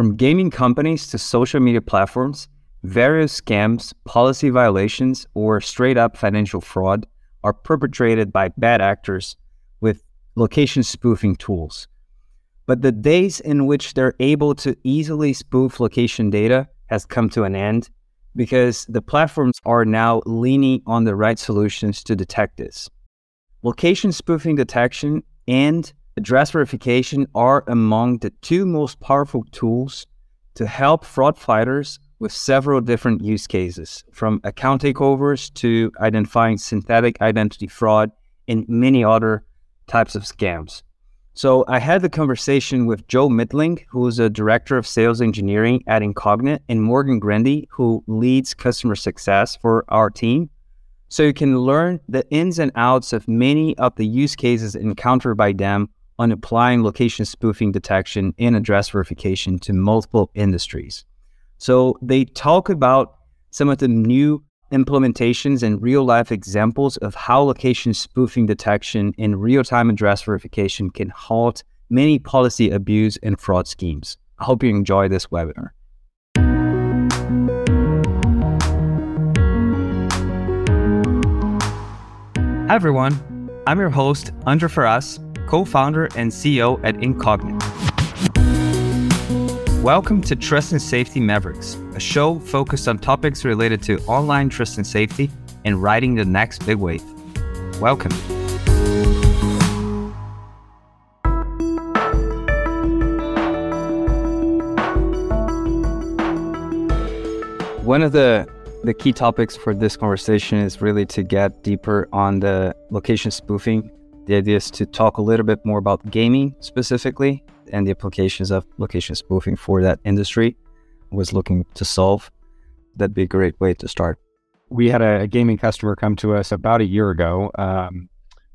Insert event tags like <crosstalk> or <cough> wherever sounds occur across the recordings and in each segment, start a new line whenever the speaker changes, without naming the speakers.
From gaming companies to social media platforms, various scams, policy violations, or straight up financial fraud are perpetrated by bad actors with location spoofing tools. But the days in which they're able to easily spoof location data has come to an end because the platforms are now leaning on the right solutions to detect this. Location spoofing detection and address verification are among the two most powerful tools to help fraud fighters with several different use cases, from account takeovers to identifying synthetic identity fraud and many other types of scams. So I had the conversation with Joe Midtlyng, who is a director of sales engineering at Incognia, and Morgan Grandi, who leads customer success for our team. So you can learn the ins and outs of many of the use cases encountered by them on applying location spoofing detection and address verification to multiple industries. So they talk about some of the new implementations and real life examples of how location spoofing detection and real time address verification can halt many policy abuse and fraud schemes. I hope you enjoy this webinar. Hi, everyone. I'm your host, Andre Ferraz, co founder and CEO at Incognia. Welcome to Trust and Safety Mavericks, a show focused on topics related to online trust and safety and riding the next big wave. Welcome. One of the the key topics for this conversation is really to get deeper on the location spoofing. The idea is to talk a little bit more about gaming specifically and the applications of location spoofing for that industry was looking to solve, that'd be a great way to start.
We had a, gaming customer come to us about a year ago um,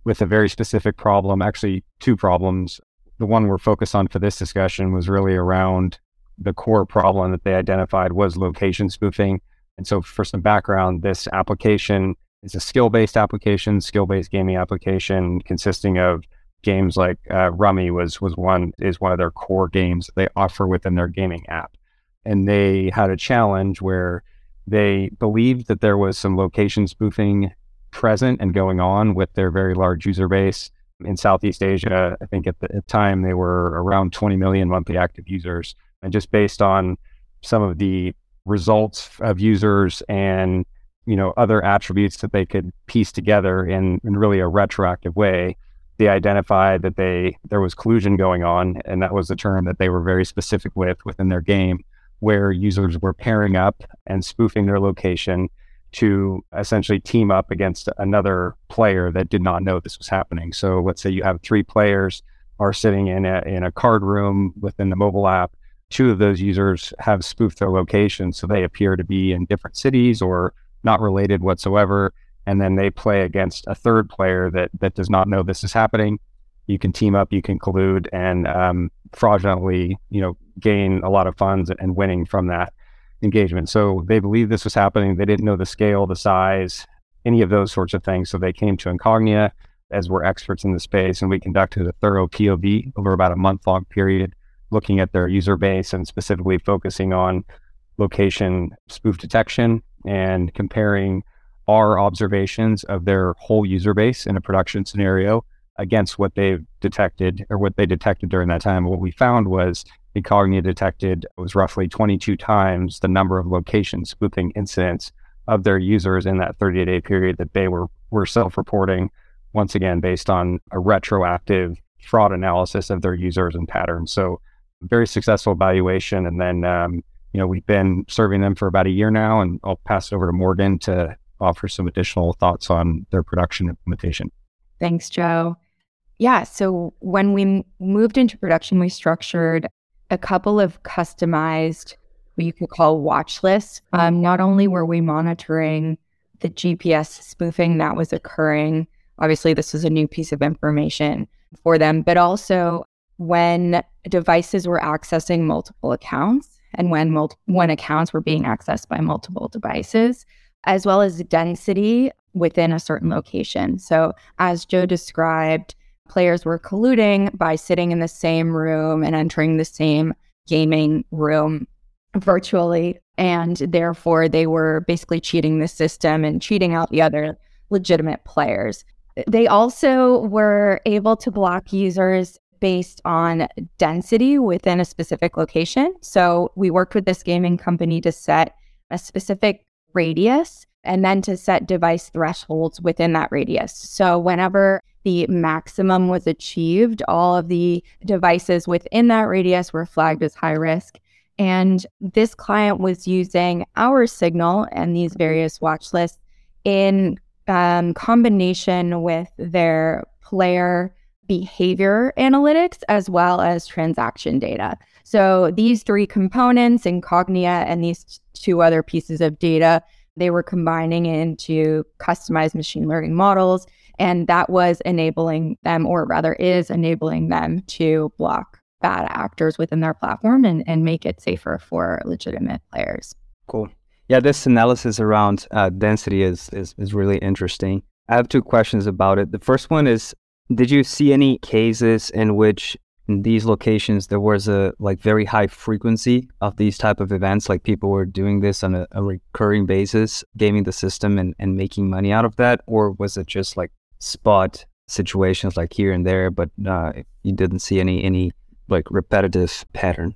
with a very specific problem, actually, two problems. The one we're focused on for this discussion was really around the core problem that they identified was location spoofing. And so, for some background, this application is a skill based application, skill based gaming application consisting of games like uh, Rummy was was one is one of their core games they offer within their gaming app, and they had a challenge where they believed that there was some location spoofing present and going on with their very large user base in Southeast Asia. I think at the time they were around 20 million monthly active users, and just based on some of the results of users and you know other attributes that they could piece together in, in really a retroactive way they identified that they there was collusion going on, and that was the term that they were very specific with within their game, where users were pairing up and spoofing their location to essentially team up against another player that did not know this was happening. So let's say you have three players are sitting in a in a card room within the mobile app. Two of those users have spoofed their location, so they appear to be in different cities or not related whatsoever and then they play against a third player that that does not know this is happening. You can team up, you can collude, and um, fraudulently, you know, gain a lot of funds and winning from that engagement. So they believe this was happening. They didn't know the scale, the size, any of those sorts of things. So they came to Incognia as we're experts in the space, and we conducted a thorough POV over about a month long period, looking at their user base and specifically focusing on location spoof detection and comparing our observations of their whole user base in a production scenario against what they detected or what they detected during that time. What we found was Incognia detected was roughly 22 times the number of location spoofing incidents of their users in that 30 day period that they were, were self reporting, once again, based on a retroactive fraud analysis of their users and patterns. So, very successful evaluation. And then, um, you know, we've been serving them for about a year now, and I'll pass it over to Morgan to offer some additional thoughts on their production implementation.
Thanks, Joe. Yeah, so when we moved into production, we structured a couple of customized, what you could call watch lists. Um, not only were we monitoring the GPS spoofing that was occurring, obviously, this was a new piece of information for them, but also when devices were accessing multiple accounts and when, mul- when accounts were being accessed by multiple devices, as well as density within a certain location. So, as Joe described, players were colluding by sitting in the same room and entering the same gaming room virtually. And therefore, they were basically cheating the system and cheating out the other legitimate players. They also were able to block users based on density within a specific location. So we worked with this gaming company to set a specific radius and then to set device thresholds within that radius. So whenever the maximum was achieved, all of the devices within that radius were flagged as high risk. And this client was using our signal and these various watch lists in um, combination with their player behavior analytics as well as transaction data. So these three components, Incognia and these two other pieces of data, they were combining into customized machine learning models. And that was enabling them, or rather is enabling them to block bad actors within their platform and, and make it safer for legitimate players.
Cool. Yeah, this analysis around uh, density is, is is really interesting. I have two questions about it. The first one is did you see any cases in which in these locations there was a like very high frequency of these type of events? Like people were doing this on a, a recurring basis gaming the system and, and making money out of that? Or was it just like spot situations like here and there but uh, you didn't see any any like repetitive pattern?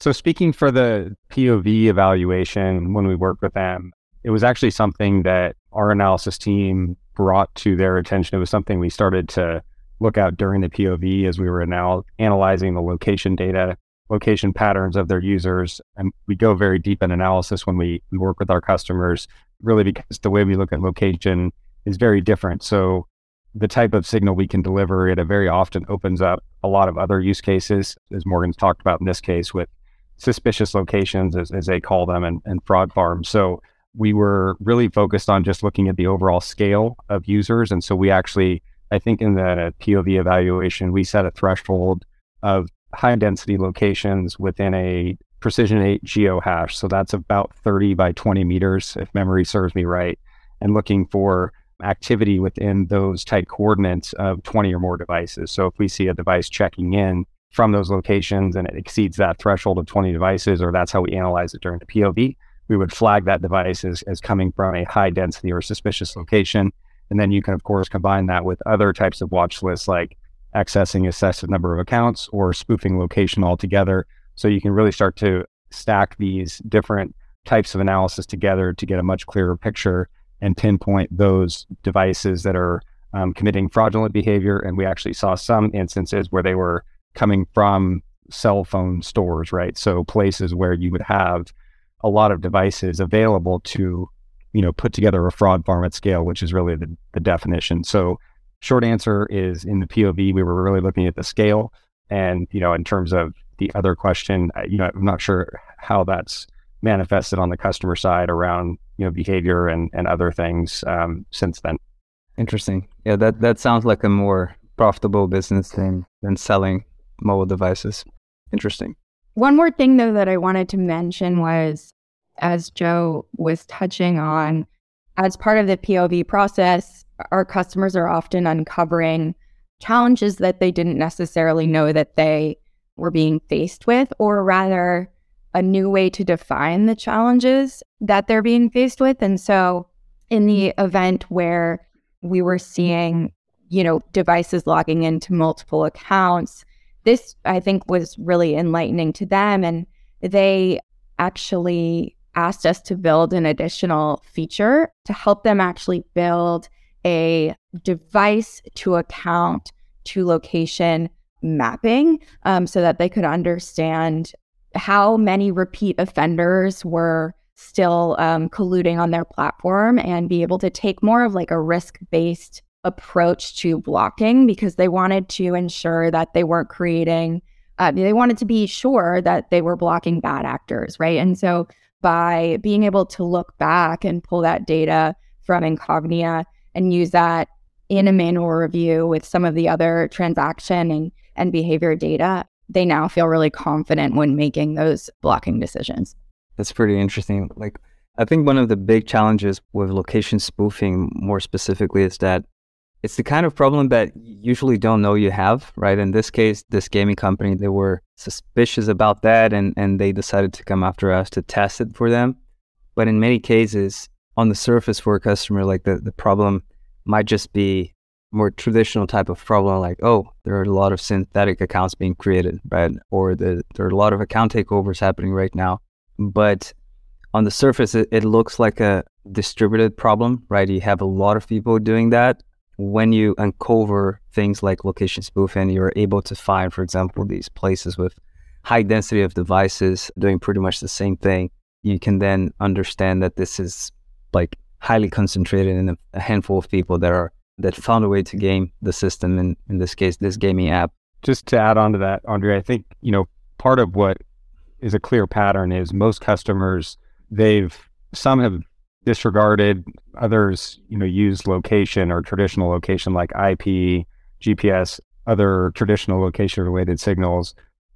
So speaking for the pov evaluation when we worked with them it was actually something that our analysis team brought to their attention. It was something we started to look at during the POV as we were now analyzing the location data, location patterns of their users. And we go very deep in analysis when we, we work with our customers, really because the way we look at location is very different. So the type of signal we can deliver, it very often opens up a lot of other use cases, as Morgan's talked about in this case with suspicious locations, as, as they call them, and, and fraud farms. So we were really focused on just looking at the overall scale of users. And so we actually, I think in the POV evaluation, we set a threshold of high density locations within a precision 8 geo hash. So that's about 30 by 20 meters, if memory serves me right, and looking for activity within those tight coordinates of 20 or more devices. So if we see a device checking in from those locations and it exceeds that threshold of 20 devices, or that's how we analyze it during the POV, we would flag that device as, as coming from a high density or suspicious location. And then you can, of course, combine that with other types of watch lists like accessing excessive number of accounts or spoofing location altogether. So you can really start to stack these different types of analysis together to get a much clearer picture and pinpoint those devices that are um, committing fraudulent behavior. And we actually saw some instances where they were coming from cell phone stores, right? So places where you would have a lot of devices available to, you know, put together a fraud farm at scale, which is really the, the definition. So short answer is in the POV, we were really looking at the scale. And, you know, in terms of the other question, you know, I'm not sure how that's manifested on the customer side around, you know, behavior and, and other things um, since then.
Interesting. Yeah, that, that sounds like a more profitable business than, than selling mobile devices. Interesting.
One more thing, though, that I wanted to mention was as Joe was touching on, as part of the POV process, our customers are often uncovering challenges that they didn't necessarily know that they were being faced with, or rather, a new way to define the challenges that they're being faced with. And so, in the event where we were seeing, you know, devices logging into multiple accounts, this I think was really enlightening to them. And they actually asked us to build an additional feature to help them actually build a device to account to location mapping um, so that they could understand how many repeat offenders were still um, colluding on their platform and be able to take more of like a risk based approach to blocking because they wanted to ensure that they weren't creating, uh, they wanted to be sure that they were blocking bad actors, right? And so by being able to look back and pull that data from Incognia and use that in a manual review with some of the other transaction and, and behavior data, they now feel really confident when making those blocking decisions.
That's pretty interesting. Like, I think one of the big challenges with location spoofing, more specifically, is that it's the kind of problem that you usually don't know you have, right? In this case, this gaming company, they were suspicious about that and, and they decided to come after us to test it for them. But in many cases, on the surface for a customer, like the, the problem might just be more traditional type of problem, like, oh, there are a lot of synthetic accounts being created, right? Or the, there are a lot of account takeovers happening right now. But on the surface, it, it looks like a distributed problem, right? You have a lot of people doing that when you uncover things like location spoofing, you're able to find, for example, these places with high density of devices doing pretty much the same thing. You can then understand that this is like highly concentrated in a, handful of people that are that found a way to game the system. And in this case, this gaming app.
Just to add on to that, Andre, I think you know part of what is a clear pattern is most customers they've some have disregarded. Others, you know, use location or traditional location like IP, GPS, other traditional location related signals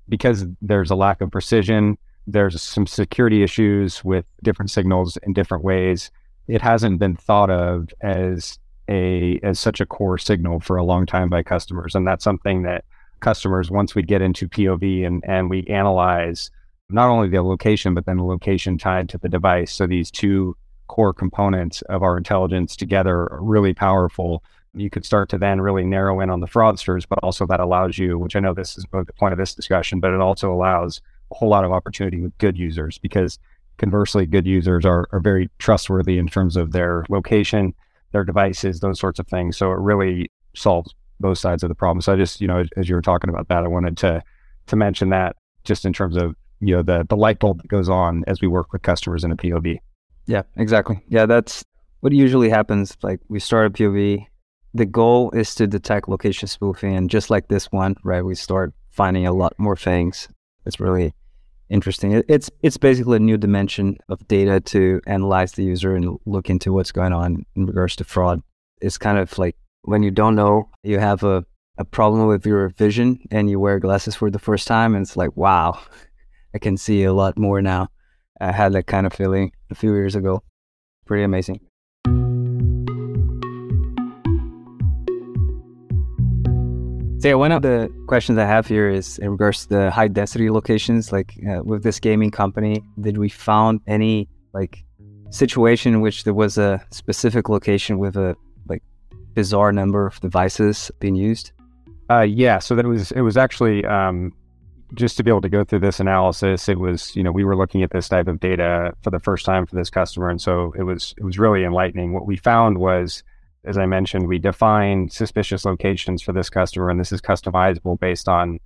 because there's a lack of precision. There's some security issues with different signals in different ways. It hasn't been thought of as a as such a core signal for a long time by customers, and that's something that customers once we get into POV and and we analyze not only the location but then the location tied to the device. So these two core components of our intelligence together are really powerful. You could start to then really narrow in on the fraudsters, but also that allows you, which I know this is the point of this discussion, but it also allows a whole lot of opportunity with good users because conversely, good users are, are very trustworthy in terms of their location, their devices, those sorts of things. So it really solves both sides of the problem. So I just, you know, as you were talking about that, I wanted to to mention that just in terms of you know the the light bulb that goes on as we work with customers in a POV.
Yeah, exactly. Yeah, that's what usually happens. Like we start a POV. The goal is to detect location spoofing, and just like this one, right, we start finding a lot more things. It's really interesting. It, it's it's basically a new dimension of data to analyze the user and look into what's going on in regards to fraud. It's kind of like when you don't know you have a, a problem with your vision and you wear glasses for the first time, and it's like, wow, <laughs> I can see a lot more now. I had that kind of feeling a few years ago. Pretty amazing. So one of the questions I have here is in regards to the high density locations. Like uh, with this gaming company, did we found any like situation in which there was a specific location with a like bizarre number of devices being used?
Uh, yeah, so that was it was actually um, just to be able to go through this analysis, it was, you know, we were looking at this type of data for the first time for this customer. And so it was, it was really enlightening. What we found was, as I mentioned, we defined suspicious locations for this customer, and this is customizable based on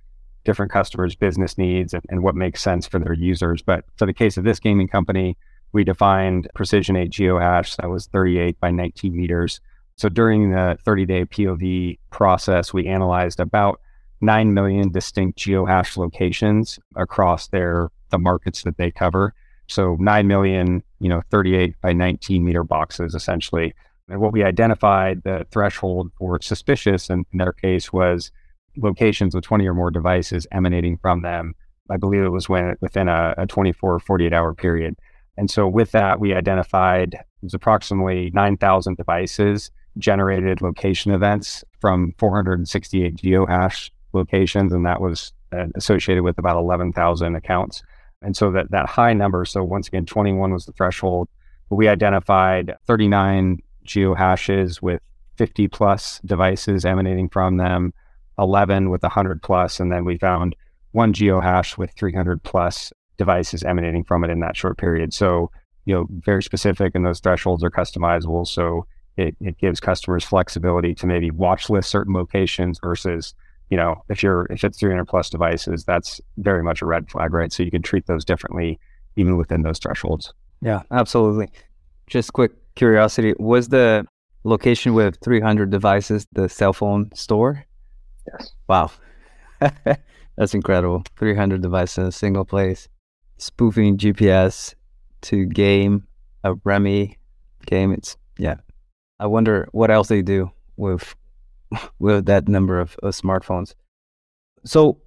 different customers' business needs and, and what makes sense for their users. But for the case of this gaming company, we defined precision 8 geohash that was 38 by 19 meters. So during the 30 day POV process, we analyzed about 9 million distinct geohash locations across their the markets that they cover. So 9 million, you know, 38 by 19 meter boxes essentially. And what we identified the threshold for suspicious in, in their case was locations with 20 or more devices emanating from them. I believe it was when within a, a 24 or 48 hour period. And so with that, we identified was approximately 9,000 devices generated location events from 468 geohash locations, and that was uh, associated with about 11,000 accounts. And so that, that high number, so once again, 21 was the threshold. But we identified 39 geo hashes with 50 plus devices emanating from them, 11 with 100 plus, and then we found one geo hash with 300 plus devices emanating from it in that short period. So, you know, very specific, and those thresholds are customizable. So it, it gives customers flexibility to maybe watch list certain locations versus you know, if you're if it's 300 plus devices, that's very much a red flag, right? So you can treat those differently even within those thresholds.
Yeah, absolutely. Just quick curiosity, was the location with 300 devices the cell phone store?
Yes.
Wow. <laughs> that's incredible. 300 devices in a single place. Spoofing GPS to game a Rummy game. It's yeah. I wonder what else they do with with that number of, of smartphones. So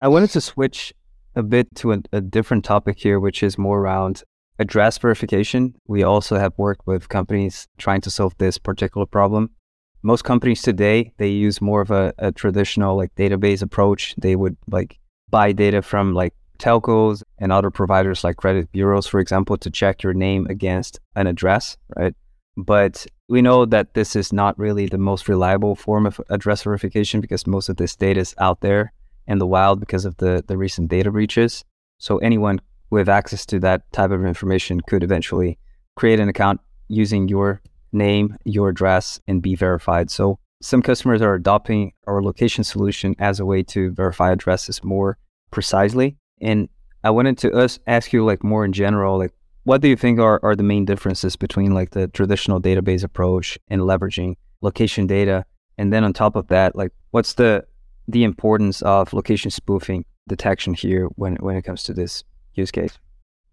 I wanted to switch a bit to a, a, different topic here, which is more around address verification. We also have worked with companies trying to solve this particular problem. most companies today they use more of a, a traditional like database approach. They would like buy data from like telcos and other providers like credit bureaus, for example, to check your name against an address, right? But we know that this is not really the most reliable form of address verification because most of this data is out there in the wild because of the, the recent data breaches. So anyone with access to that type of information could eventually create an account using your name, your address, and be verified. So some customers are adopting our location solution as a way to verify addresses more precisely. And I wanted to ask you like more in general, like what do you think are, are the main differences between like the traditional database approach and leveraging location data? And then on top of that, like what's the the importance of location spoofing detection here when when it comes to this use case?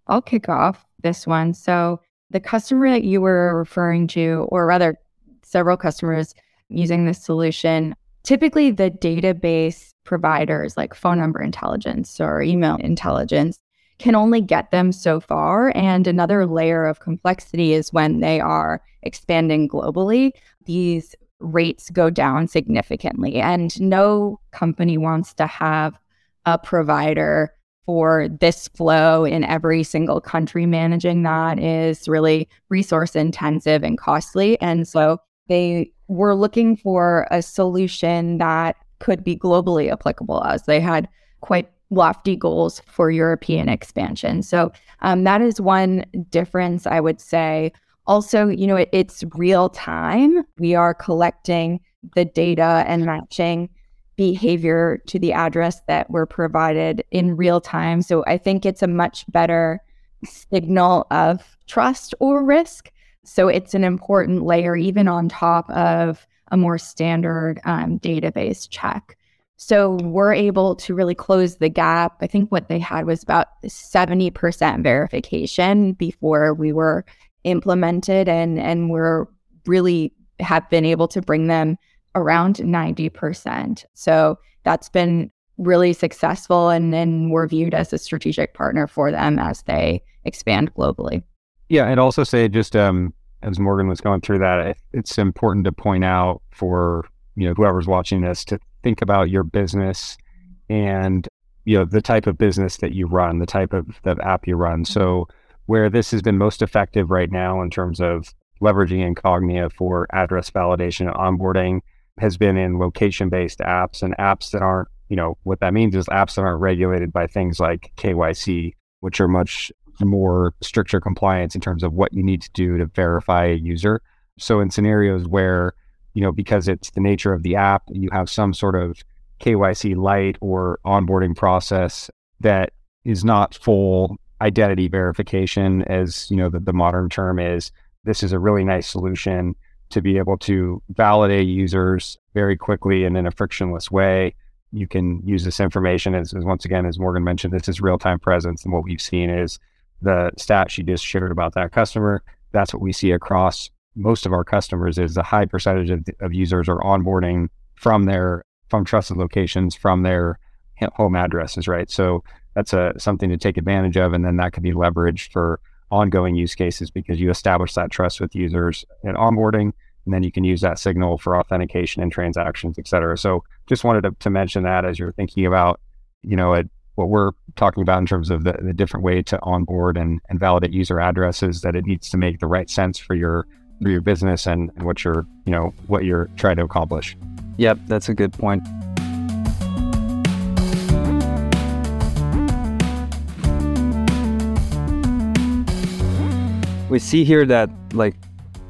I'll kick off this one. So the customer that you were referring to, or rather several customers using this solution, typically the database providers like phone number intelligence or email intelligence can only get them so far. And another layer of complexity is when they are expanding globally, these rates go down significantly. And no company wants to have a provider for this flow in every single country. Managing that is really resource intensive and costly. And so they were looking for a solution that could be globally applicable as they had quite lofty goals for European expansion. So um, that is one difference I would say. Also, you know, it, it's real time. We are collecting the data and matching behavior to the address that were provided in real time. So I think it's a much better signal of trust or risk. So it's an important layer, even on top of a more standard um, database check. So we're able to really close the gap. I think what they had was about 70% verification before we were implemented and and we're really have been able to bring them around 90%. So that's been really successful and then we're viewed as a strategic partner for them as they expand globally.
Yeah, and also say just um, as Morgan was going through that, it's important to point out for you know whoever's watching this to think about your business and you know the type of business that you run, the type of the app you run. So mm-hmm. where this has been most effective right now in terms of leveraging Incognia for address validation and onboarding has been in location-based apps and apps that aren't, you know, what that means is apps that aren't regulated by things like KYC, which are much more stricter compliance in terms of what you need to do to verify a user. So in scenarios where you know, because it's the nature of the app, you have some sort of KYC light or onboarding process that is not full identity verification, as you know, the, the modern term is. This is a really nice solution to be able to validate users very quickly and in a frictionless way. You can use this information as, as once again, as Morgan mentioned, this is real time presence. And what we've seen is the stat she just shared about that customer. That's what we see across most of our customers is a high percentage of, of users are onboarding from their from trusted locations from their home addresses, right? So that's a something to take advantage of, and then that could be leveraged for ongoing use cases because you establish that trust with users at onboarding, and then you can use that signal for authentication and transactions, et cetera. So just wanted to, to mention that as you're thinking about, you know, what we're talking about in terms of the, the different way to onboard and, and validate user addresses, that it needs to make the right sense for your your business and, and what you're, you know, what you're trying to accomplish.
Yep, that's a good point. We see here that like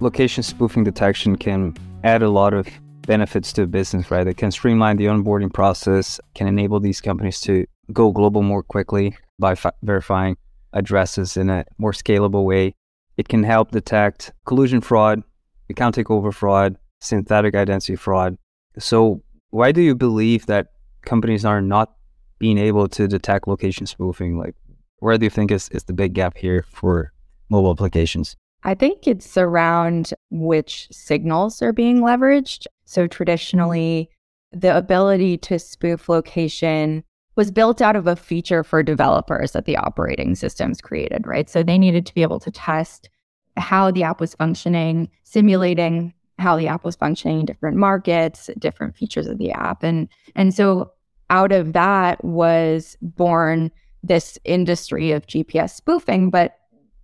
location spoofing detection can add a lot of benefits to a business, right? It can streamline the onboarding process, can enable these companies to go global more quickly by fa- verifying addresses in a more scalable way. It can help detect collusion fraud, account takeover fraud, synthetic identity fraud. So, why do you believe that companies are not being able to detect location spoofing? Like, where do you think is, is the big gap here for mobile applications?
I think it's around which signals are being leveraged. So, traditionally, the ability to spoof location was built out of a feature for developers that the operating systems created, right? So they needed to be able to test how the app was functioning, simulating how the app was functioning in different markets, different features of the app. And and so out of that was born this industry of GPS spoofing, but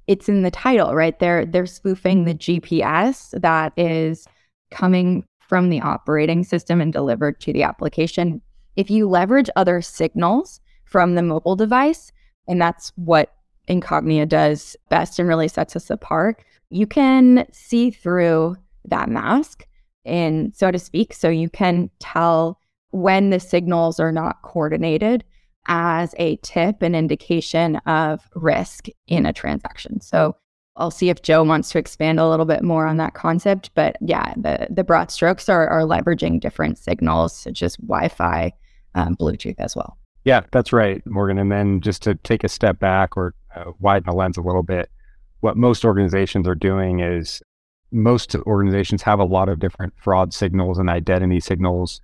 it's in the title, right? They're they're spoofing the GPS that is coming from the operating system and delivered to the application. If you leverage other signals from the mobile device, and that's what Incognia does best and really sets us apart, you can see through that mask and so to speak. So you can tell when the signals are not coordinated as a tip, an indication of risk in a transaction. So I'll see if Joe wants to expand a little bit more on that concept. But yeah, the, the broad strokes are, are leveraging different signals, such as Wi Fi, um, Bluetooth as well.
Yeah, that's right, Morgan. And then just to take a step back or uh, widen the lens a little bit, what most organizations are doing is most organizations have a lot of different fraud signals and identity signals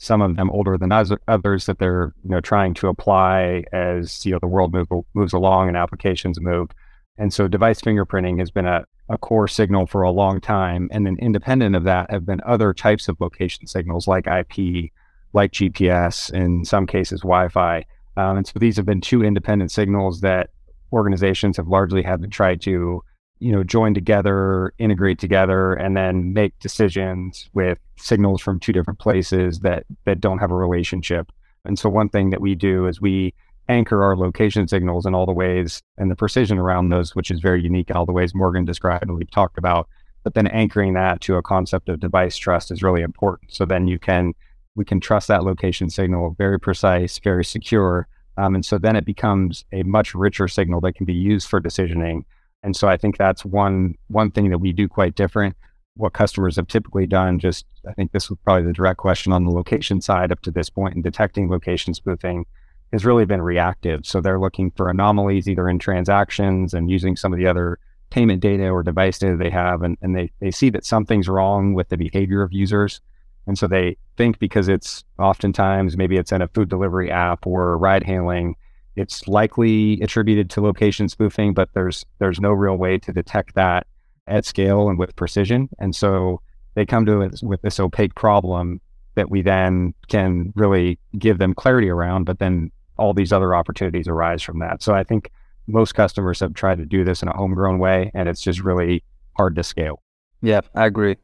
some of them older than others that they're you know trying to apply as you know the world move, moves along and applications move. And so device fingerprinting has been a, a core signal for a long time. And then independent of that have been other types of location signals like IP, like GPS, in some cases Wi-Fi. Um, and so these have been two independent signals that organizations have largely had to try to you know, join together, integrate together, and then make decisions with signals from two different places that that don't have a relationship. And so one thing that we do is we anchor our location signals in all the ways and the precision around those, which is very unique in all the ways Morgan described and we've talked about. But then anchoring that to a concept of device trust is really important. So then you can we can trust that location signal very precise, very secure. Um, and so then it becomes a much richer signal that can be used for decisioning and so I think that's one one thing that we do quite different. What customers have typically done, just I think this was probably the direct question on the location side up to this point in detecting location spoofing has really been reactive. So they're looking for anomalies either in transactions and using some of the other payment data or device data they have and, and they, they see that something's wrong with the behavior of users. And so they think because it's oftentimes maybe it's in a food delivery app or ride hailing it's likely attributed to location spoofing, but there's there's no real way to detect that at scale and with precision. And so they come to us with this opaque problem that we then can really give them clarity around, but then all these other opportunities arise from that. So I think most customers have tried to do this in a homegrown way, and it's just really hard to scale.
Yeah, I agree.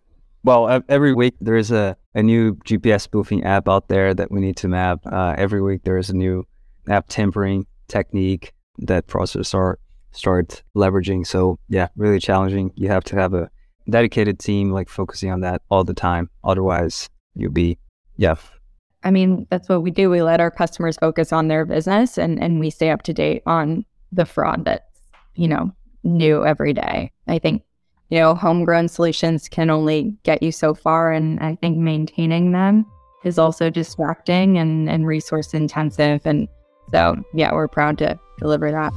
Well, every week there is a, a new GPS spoofing app out there that we need to map. Uh, every week there is a new app tampering technique that processors start leveraging. So yeah, really challenging. You have to have a dedicated team like focusing on that all the time. Otherwise, you'll be yeah.
I mean, that's what we do. We let our customers focus on their business and and we stay up to date on the fraud that's, you know, new every day. I think you know, homegrown solutions can only get you so far and I think maintaining them is also distracting and, and resource intensive and so, yeah, we're proud to deliver that.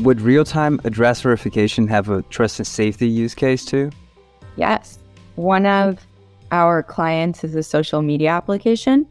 Would real time address verification have a trust and safety use case too?
Yes. One of our clients is a social media application.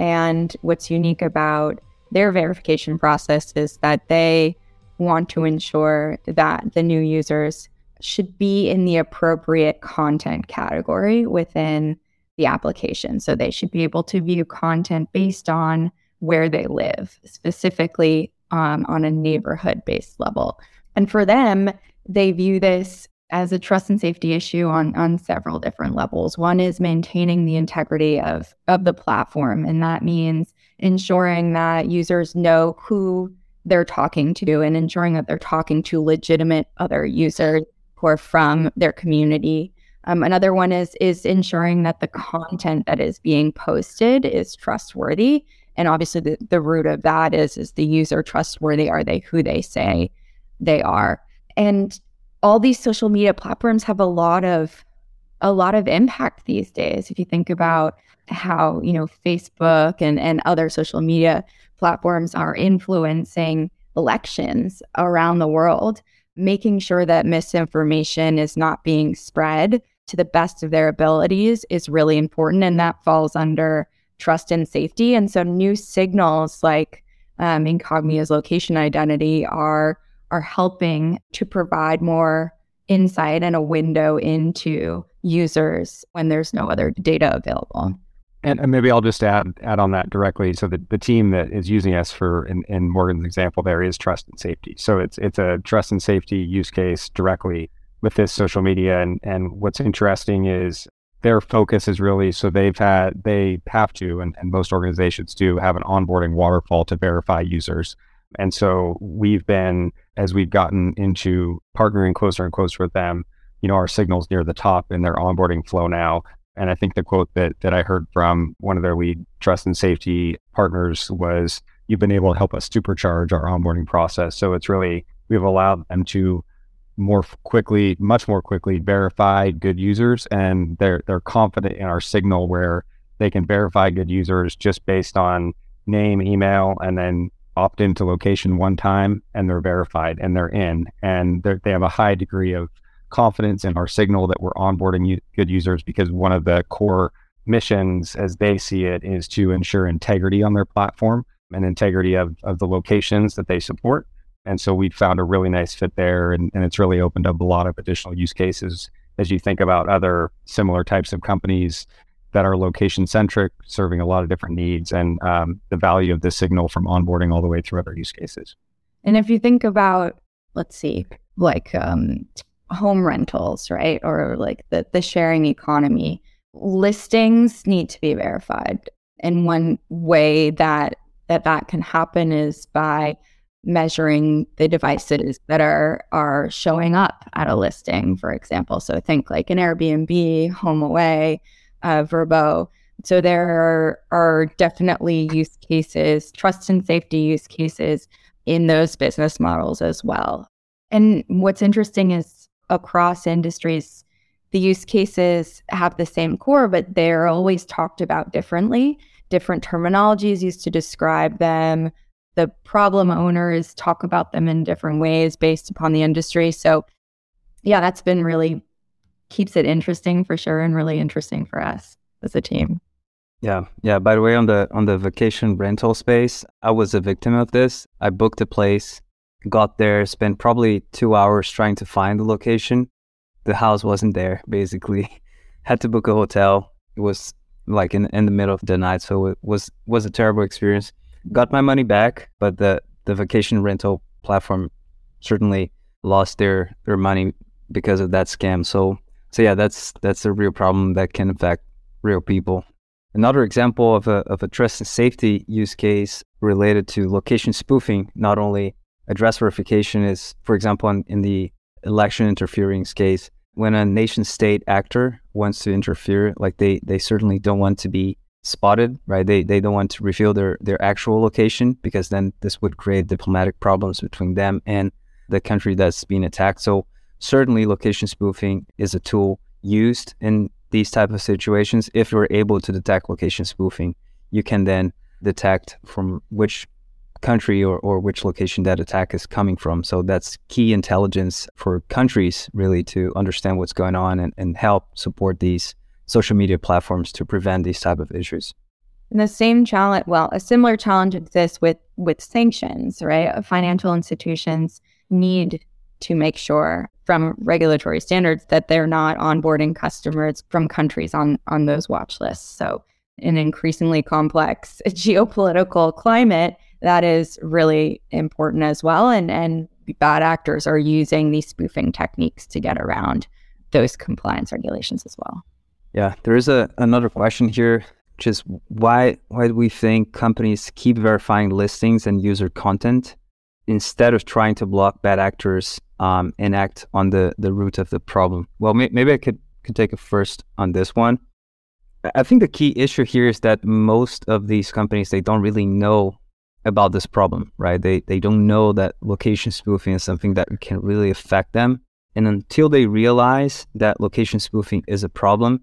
And what's unique about their verification process is that they want to ensure that the new users should be in the appropriate content category within the application. So they should be able to view content based on where they live, specifically um, on a neighborhood based level. And for them, they view this as a trust and safety issue on, on several different levels. One is maintaining the integrity of, of the platform, and that means ensuring that users know who they're talking to and ensuring that they're talking to legitimate other users who are from their community. Um, another one is is ensuring that the content that is being posted is trustworthy. And obviously, the, the root of that is is the user trustworthy? Are they who they say they are? And all these social media platforms have a lot of a lot of impact these days. If you think about how you know Facebook and and other social media platforms are influencing elections around the world making sure that misinformation is not being spread to the best of their abilities is really important. And that falls under trust and safety. And so new signals like um, Incognia's location identity are are helping to provide more insight and a window into users when there's no other data available.
And, and, maybe I'll just add add on that directly. So the, the team that is using us for in, in Morgan's example there is trust and safety. So it's it's a trust and safety use case directly with this social media. And and what's interesting is their focus is really so they've had they have to and, and most organizations do have an onboarding waterfall to verify users. And so we've been as we've gotten into partnering closer and closer with them, you know, our signals near the top in their onboarding flow now and I think the quote that that I heard from one of their lead trust and safety partners was, "You've been able to help us supercharge our onboarding process." So it's really we've allowed them to more quickly, much more quickly verify good users, and they're they're confident in our signal where they can verify good users just based on name, email, and then opt into location one time, and they're verified and they're in, and they're, they have a high degree of confidence in our signal that we're onboarding u- good users because one of the core missions as they see it is to ensure integrity on their platform and integrity of, of the locations that they support. And so we found a really nice fit there and, and it's really opened up a lot of additional use cases as you think about other similar types of companies that are location centric, serving a lot of different needs and um, the value of this signal from onboarding all the way through other use cases.
And if you think about, let's see, like um, home rentals, right? Or like the, the sharing economy, listings need to be verified. And one way that that, that can happen is by measuring the devices that are are showing up at a listing, for example. So think like an Airbnb, HomeAway, uh, Vrbo. So there are, are definitely use cases, trust and safety use cases in those business models as well. And what's interesting is across industries, the use cases have the same core, but they're always talked about differently. Different terminologies used to describe them. The problem owners talk about them in different ways based upon the industry. So, yeah, that's been really keeps it interesting for sure and really interesting for us as a team.
Yeah, yeah. By the way, on the on the vacation rental space, I was a victim of this. I booked a place got there, spent probably two hours trying to find the location. The house wasn't there, basically. <laughs> Had to book a hotel. It was like in, in the middle of the night, so it was was a terrible experience. Got my money back, but the, the vacation rental platform certainly lost their, their money because of that scam. So so yeah, that's that's a real problem that can affect real people. Another example of a of a trust and safety use case related to location spoofing, not only address verification is, for example, in, in the election interference case, when a nation state actor wants to interfere, like they, they certainly don't want to be spotted, right? They, they don't want to reveal their, their actual location because then this would create diplomatic problems between them and the country that's being attacked. So certainly location spoofing is a tool used in these type of situations. If you're able to detect location spoofing, you can then detect from which country or, or which location that attack is coming from. So that's key intelligence for countries really to understand what's going on and, and help support these social media platforms to prevent these type of issues.
And the same challenge, well, a similar challenge exists with with sanctions, right? Financial institutions need to make sure from regulatory standards that they're not onboarding customers from countries on on those watch lists. So in an increasingly complex <laughs> geopolitical climate that is really important as well. And and bad actors are using these spoofing techniques to get around those compliance regulations as well.
Yeah, there is a another question here, which is why why do we think companies keep verifying listings and user content instead of trying to block bad actors um, and act on the the root of the problem? Well, may, maybe I could could take a first on this one. I think the key issue here is that most of these companies they don't really know about this problem, right? They they don't know that location spoofing is something that can really affect them. And until they realize that location spoofing is a problem,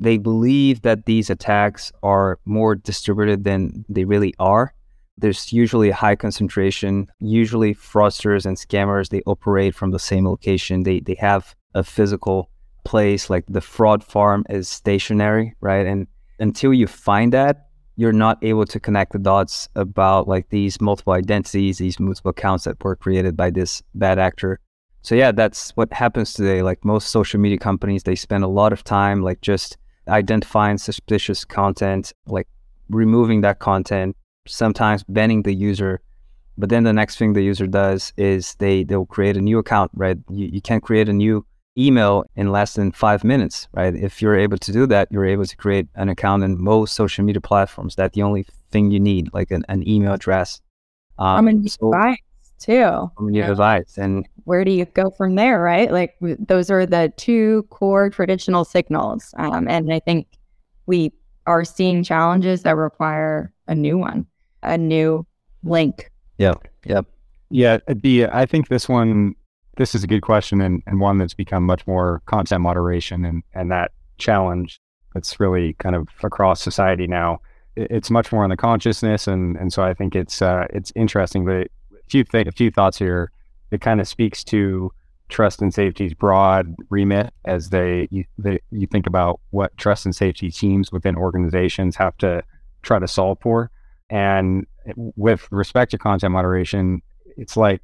they believe that these attacks are more distributed than they really are. There's usually a high concentration. Usually fraudsters and scammers, they operate from the same location. They they have a physical place like the fraud farm is stationary, right? And until you find that, you're not able to connect the dots about like these multiple identities, these multiple accounts that were created by this bad actor. So yeah, that's what happens today. Like most social media companies, they spend a lot of time like just identifying suspicious content, like removing that content, sometimes banning the user. But then the next thing the user does is they they'll create a new account, right? You, you can't create a new email in less than five minutes, right? If you're able to do that, you're able to create an account in most social media platforms. That's the only thing you need, like an, an email address.
Um, a new so, device too.
A new yeah. device, and
where do you go from there, right? Like those are the two core traditional signals, um, and I think we are seeing challenges that require a new one, a new link.
Yeah. Yep.
Yeah. The I think this one this is a good question and, and one that's become much more content moderation and, and that challenge that's really kind of across society now. it's much more on the consciousness, and and so I think it's uh, it's interesting. But a few th- a few thoughts here. It kind of speaks to trust and safety's broad remit as they you, they, you think about what trust and safety teams within organizations have to try to solve for. And with respect to content moderation, it's like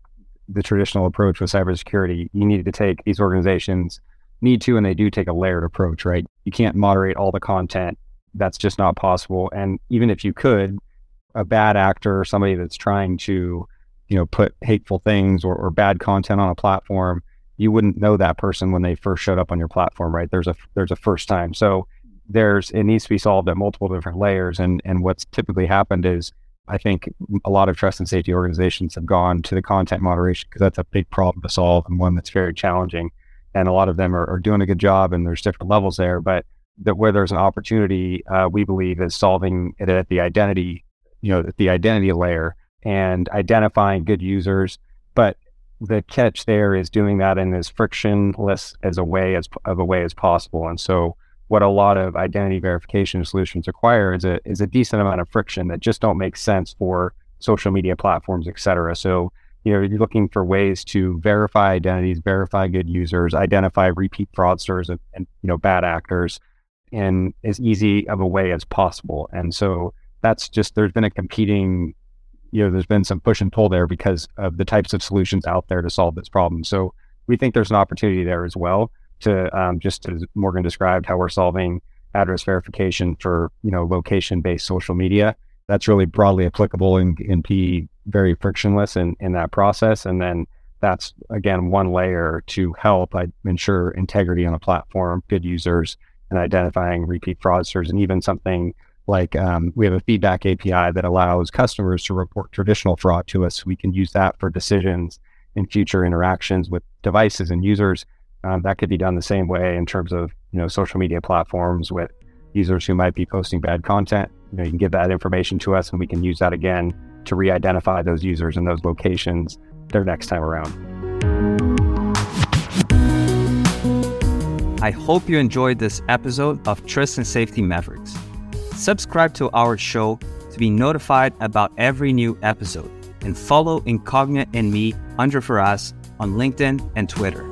the traditional approach with cybersecurity. You need to take these organizations need to, and they do take a layered approach, right? You can't moderate all the content. That's just not possible. And even if you could, a bad actor or somebody that's trying to, you know, put hateful things or, or bad content on a platform, you wouldn't know that person when they first showed up on your platform, right? There's a there's a first time. So there's it needs to be solved at multiple different layers. And and what's typically happened is I think a lot of trust and safety organizations have gone to the content moderation because that's a big problem to solve and one that's very challenging. And a lot of them are, are doing a good job, and there's different levels there. But that where there's an opportunity, uh, we believe, is solving it at the identity, you know, at the identity layer and identifying good users. But the catch there is doing that in as frictionless as a way as of a way as possible. And so what a lot of identity verification solutions require is a is a decent amount of friction that just don't make sense for social media platforms, et cetera. So you know you're looking for ways to verify identities, verify good users, identify repeat fraudsters and, and you know bad actors in as easy of a way as possible. And so that's just there's been a competing you know there's been some push and pull there because of the types of solutions out there to solve this problem. So we think there's an opportunity there as well to um, just as Morgan described how we're solving address verification for you know location based social media. That's really broadly applicable and, be very frictionless in, in that process. And then that's again one layer to help I ensure integrity on a platform, good users, and identifying repeat fraudsters, and even something like um, we have a feedback API that allows customers to report traditional fraud to us. We can use that for decisions in future interactions with devices and users um, that could be done the same way in terms of you know social media platforms with users who might be posting bad content. You know, you can give that information to us, and we can use that again to re-identify those users and those locations their next time around.
I hope you enjoyed this episode of Trust and Safety Mavericks. Subscribe to our show to be notified about every new episode and follow Incognia and me, Andre Ferraz, on LinkedIn and Twitter.